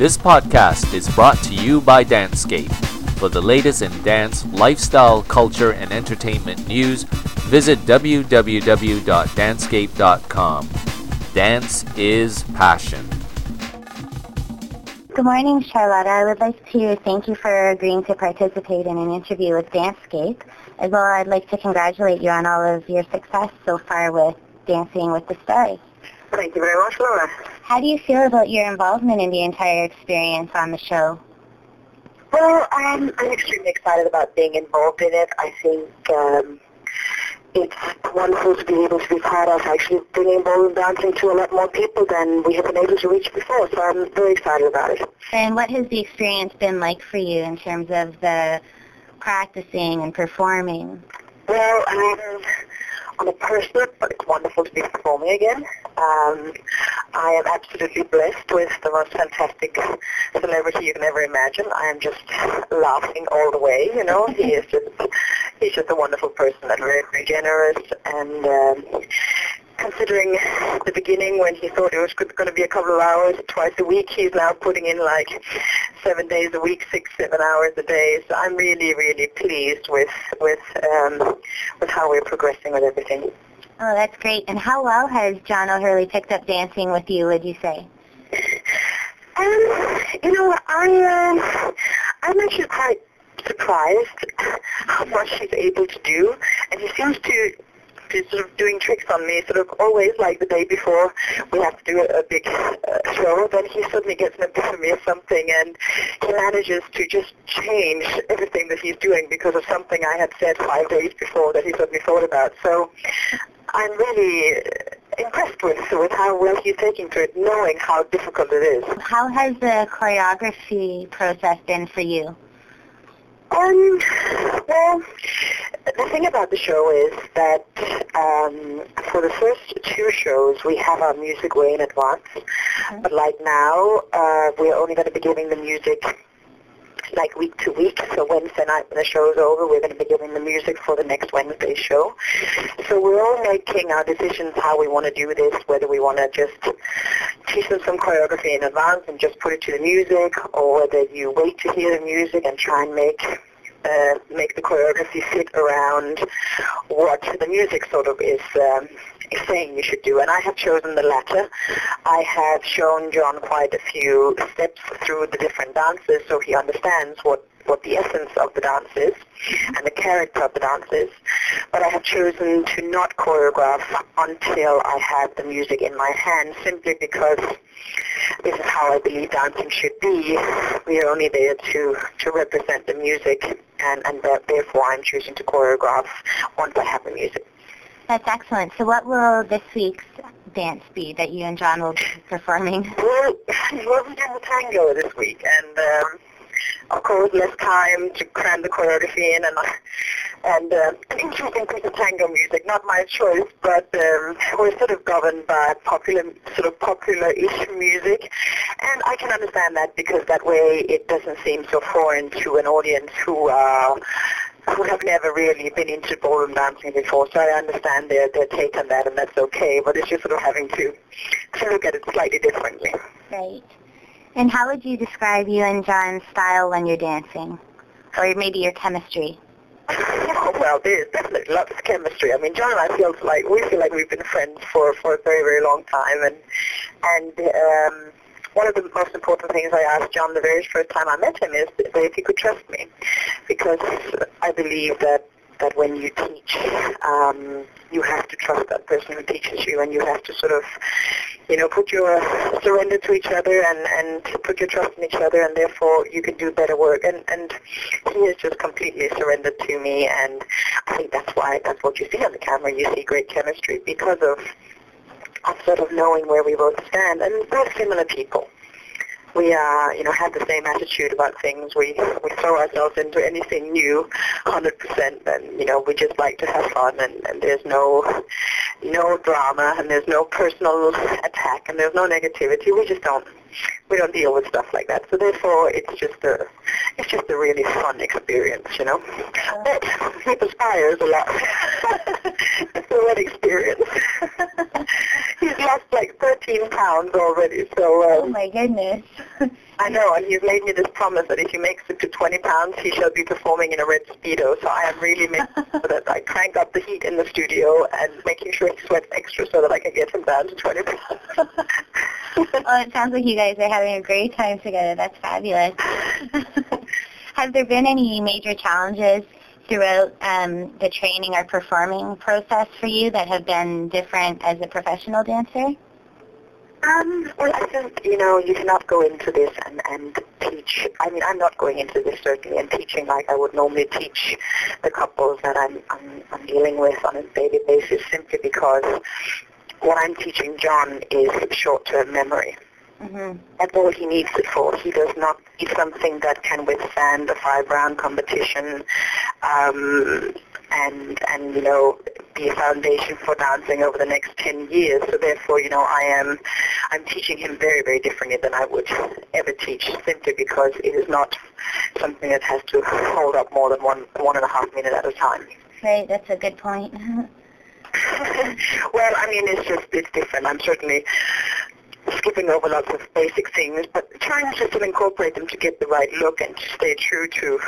This podcast is brought to you by Dancescape. For the latest in dance, lifestyle, culture, and entertainment news, visit www.dancescape.com. Dance is passion. Good morning, Charlotta. I would like to thank you for agreeing to participate in an interview with Dancescape. As well, I'd like to congratulate you on all of your success so far with Dancing with the Stars. Thank you very much, Laura. How do you feel about your involvement in the entire experience on the show? Well, I'm, I'm extremely excited about being involved in it. I think um, it's wonderful to be able to be part of actually bringing ballroom dancing to a lot more people than we have been able to reach before. So I'm very excited about it. And what has the experience been like for you in terms of the practicing and performing? Well, I mean, on a personal, but it's wonderful to be performing again. Um, I am absolutely blessed with the most fantastic celebrity you can ever imagine. I am just laughing all the way. You know, he is just he's just a wonderful person and very very generous and. Um, considering the beginning when he thought it was going to be a couple of hours twice a week, he's now putting in like seven days a week, six, seven hours a day. So I'm really, really pleased with with um, with how we're progressing with everything. Oh, that's great. And how well has John O'Hurley picked up dancing with you? Would you say? Um, you know, I um, I'm actually quite surprised how much he's able to do, and he seems to He's sort of doing tricks on me, sort of always like the day before we have to do a, a big uh, show, then he suddenly gets an epiphany of something and he manages to just change everything that he's doing because of something I had said five days before that he suddenly thought about. So I'm really impressed with with how well he's taking to it, knowing how difficult it is. How has the choreography process been for you? Um, well, the thing about the show is that um, for the first two shows we have our music way in advance, mm-hmm. but like now uh, we're only going to be giving the music like week to week. So Wednesday night when the show is over, we're going to be giving the music for the next Wednesday show. So we're all making our decisions how we want to do this, whether we want to just teach them some choreography in advance and just put it to the music, or whether you wait to hear the music and try and make uh, make the choreography fit around what the music sort of is, um, saying you should do. And I have chosen the latter. I have shown John quite a few steps through the different dances so he understands what what the essence of the dance is and the character of the dance is. But I have chosen to not choreograph until I have the music in my hand simply because this is how I believe dancing should be. We are only there to, to represent the music, and, and therefore I'm choosing to choreograph once I have the music. That's excellent. So what will this week's dance be that you and John will be performing? Well, we'll be doing the tango this week, and um, of course less time to cram the choreography in and and uh, an interesting piece of tango music, not my choice, but um, we're sort of governed by popular, sort of popular-ish music, and I can understand that because that way it doesn't seem so foreign to an audience who uh, who have never really been into ballroom dancing before, so I understand their, their take on that, and that's okay, but it's just sort of having to, to look at it slightly differently. Right. And how would you describe you and John's style when you're dancing? Or maybe your chemistry? Well, there's definitely lots of chemistry. I mean, John and I feel like we feel like we've been friends for for a very very long time, and and um, one of the most important things I asked John the very first time I met him is that if he could trust me, because I believe that that when you teach, um, you have to trust that person who teaches you, and you have to sort of, you know, put your surrender to each other and and put your trust in each other, and therefore you can do better work. And and he has just completely surrendered to me, and I think that's why that's what you see on the camera. You see great chemistry because of of sort of knowing where we both stand, and we're similar people we uh, you know have the same attitude about things. We we throw ourselves into anything new, 100%, and you know we just like to have fun, and, and there's no no drama, and there's no personal attack, and there's no negativity. We just don't we don't deal with stuff like that. So therefore, it's just a it's just a really fun experience, you know. But it inspires a lot. wet experience. he's lost like 13 pounds already, so... Um, oh my goodness. I know, and he's made me this promise that if he makes it to 20 pounds, he shall be performing in a red Speedo. So I am really making sure that I crank up the heat in the studio and making sure he sweats extra so that I can get him down to 20 pounds. well, it sounds like you guys are having a great time together. That's fabulous. Have there been any major challenges throughout um, the training or performing process for you that have been different as a professional dancer? Um, well, I think, you know, you cannot go into this and, and teach. I mean, I'm not going into this certainly and teaching like I would normally teach the couples that I'm, I'm, I'm dealing with on a daily basis simply because what I'm teaching John is short-term memory. Mm-hmm. That's all he needs it for. He does not need something that can withstand a five-round competition um, and, and, you know, be a foundation for dancing over the next 10 years. So therefore, you know, I am, I'm teaching him very, very differently than I would ever teach simply because it is not something that has to hold up more than one, one and a half minute at a time. Right, that's a good point. well, I mean, it's just, it's different. I'm certainly skipping over lots of basic things, but trying to still incorporate them to get the right look and to stay true to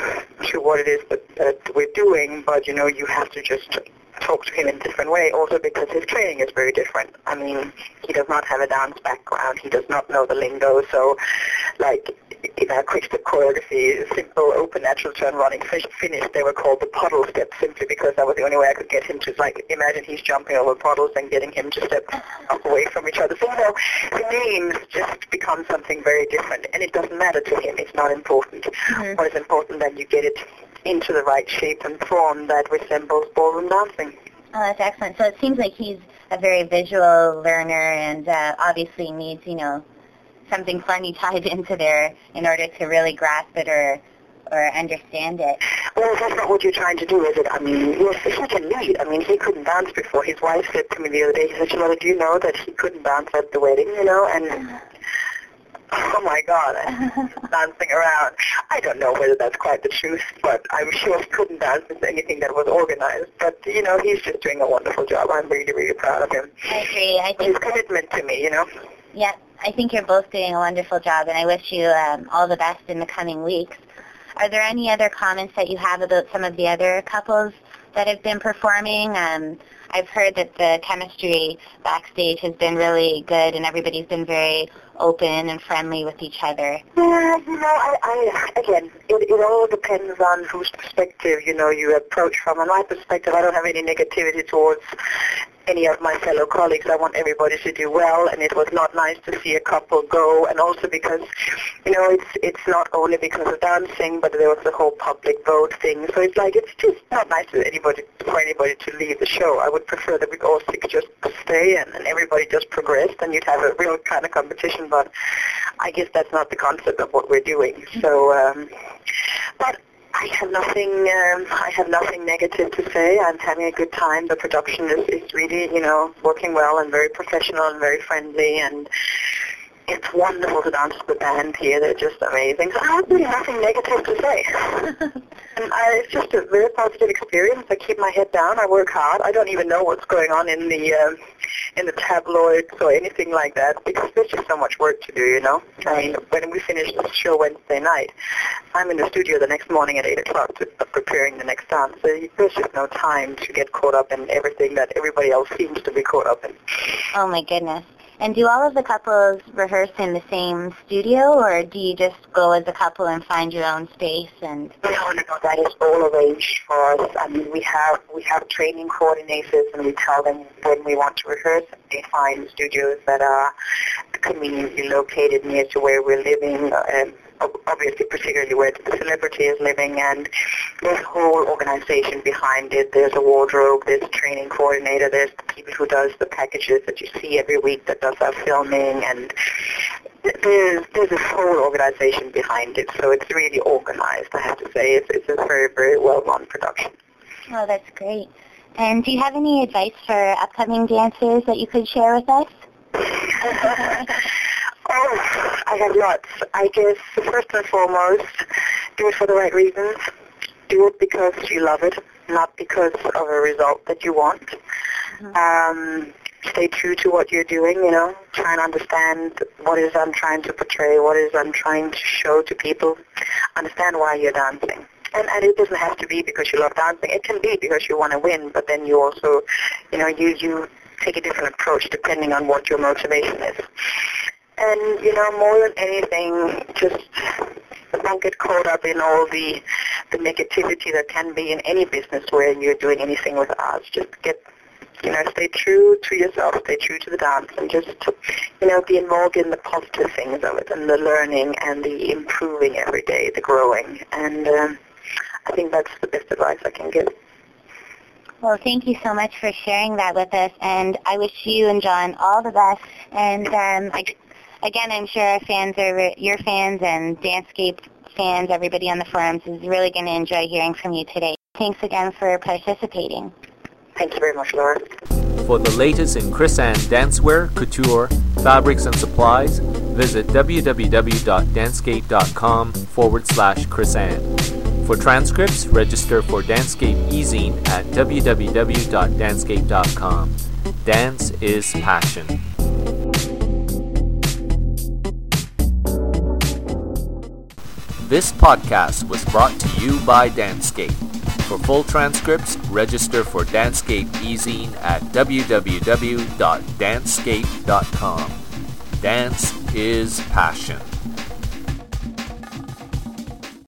to what it is that, that we're doing. But you know, you have to just talk to him in a different way also because his training is very different. I mean, he does not have a dance background. He does not know the lingo. So, like, in our quick step choreography, simple open natural turn running finish, they were called the puddle steps simply because that was the only way I could get him to, like, imagine he's jumping over puddles and getting him to step away from each other. So, know, the names just become something very different and it doesn't matter to him. It's not important. Mm-hmm. What is important that you get it into the right shape and form that resembles ballroom dancing. Oh, that's excellent. So it seems like he's a very visual learner and uh, obviously needs, you know, something funny tied into there in order to really grasp it or or understand it. Well, that's not what you're trying to do, is it? I mean, yes, he can lead. I mean, he couldn't dance before. His wife said to me the other day, she said, Charlotte, do you know that he couldn't dance at the wedding, you know? And oh my God, dancing around. I don't know whether that's quite the truth, but I'm sure he couldn't dance with anything that was organized. But, you know, he's just doing a wonderful job. I'm really, really proud of him. I agree. I think His commitment to me, you know. Yeah, I think you're both doing a wonderful job, and I wish you um, all the best in the coming weeks. Are there any other comments that you have about some of the other couples that have been performing? Um, I've heard that the chemistry backstage has been really good and everybody's been very open and friendly with each other. Yeah, you know, I, I again, it, it all depends on whose perspective, you know, you approach from. On my perspective, I don't have any negativity towards any of my fellow colleagues. I want everybody to do well, and it was not nice to see a couple go, and also because, you know, it's it's not only because of dancing, but there was the whole public vote thing. So it's like it's just not nice for anybody for anybody to leave the show. I would prefer that we all six just stay and, and everybody just progressed, and you'd have a real kind of competition. But I guess that's not the concept of what we're doing. So, um, have nothing. Um, I have nothing negative to say. I'm having a good time. The production is, is really, you know, working well and very professional and very friendly, and it's wonderful to dance with the band here. They're just amazing. So I have really nothing negative to say. and I, it's just a very positive experience. I keep my head down. I work hard. I don't even know what's going on in the uh, in the tabloids or anything like that because there's just so much work to do. You know. I mean, when we finish the show Wednesday night, I'm in the studio the next morning at eight o'clock to, uh, preparing the next dance. So there's just no time to get caught up in everything that everybody else seems to be caught up in. Oh my goodness. And do all of the couples rehearse in the same studio, or do you just go as a couple and find your own space? And no, no, that is all arranged for us. I mean, we have we have training coordinators, and we tell them when we want to rehearse. They find studios that are conveniently located near to where we're living. Um, obviously particularly where the celebrity is living and there's a whole organization behind it. There's a wardrobe, there's a training coordinator, there's the people who does the packages that you see every week that does our filming and there's there's a whole organization behind it. So it's really organized, I have to say. It's, it's a very, very well-run production. Oh, that's great. And do you have any advice for upcoming dancers that you could share with us? Oh, I have lots. I guess first and foremost, do it for the right reasons. Do it because you love it, not because of a result that you want. Mm-hmm. Um, stay true to what you're doing, you know, try and understand what is I'm trying to portray, what is I'm trying to show to people, understand why you're dancing. And, and it doesn't have to be because you love dancing. It can be because you want to win, but then you also, you know, you, you take a different approach depending on what your motivation is. And, you know, more than anything, just don't get caught up in all the the negativity that can be in any business where you're doing anything with arts. Just get you know, stay true to yourself, stay true to the dance, and just, you know, be involved in the positive things of it, and the learning, and the improving every day, the growing. And um, I think that's the best advice I can give. Well, thank you so much for sharing that with us, and I wish you and John all the best. And um, I, again, I'm sure our fans are your fans and Dancescape fans, everybody on the forums is really going to enjoy hearing from you today. Thanks again for participating. Thank you very much, Laura. For the latest in Chrisanne dancewear, couture, fabrics, and supplies, visit www.dancescape.com forward slash Chrisanne. For transcripts, register for Dancescape e-zine at www.dancescape.com. Dance is passion. This podcast was brought to you by Dancescape. For full transcripts, register for Dancescape e-zine at www.dancescape.com. Dance is passion.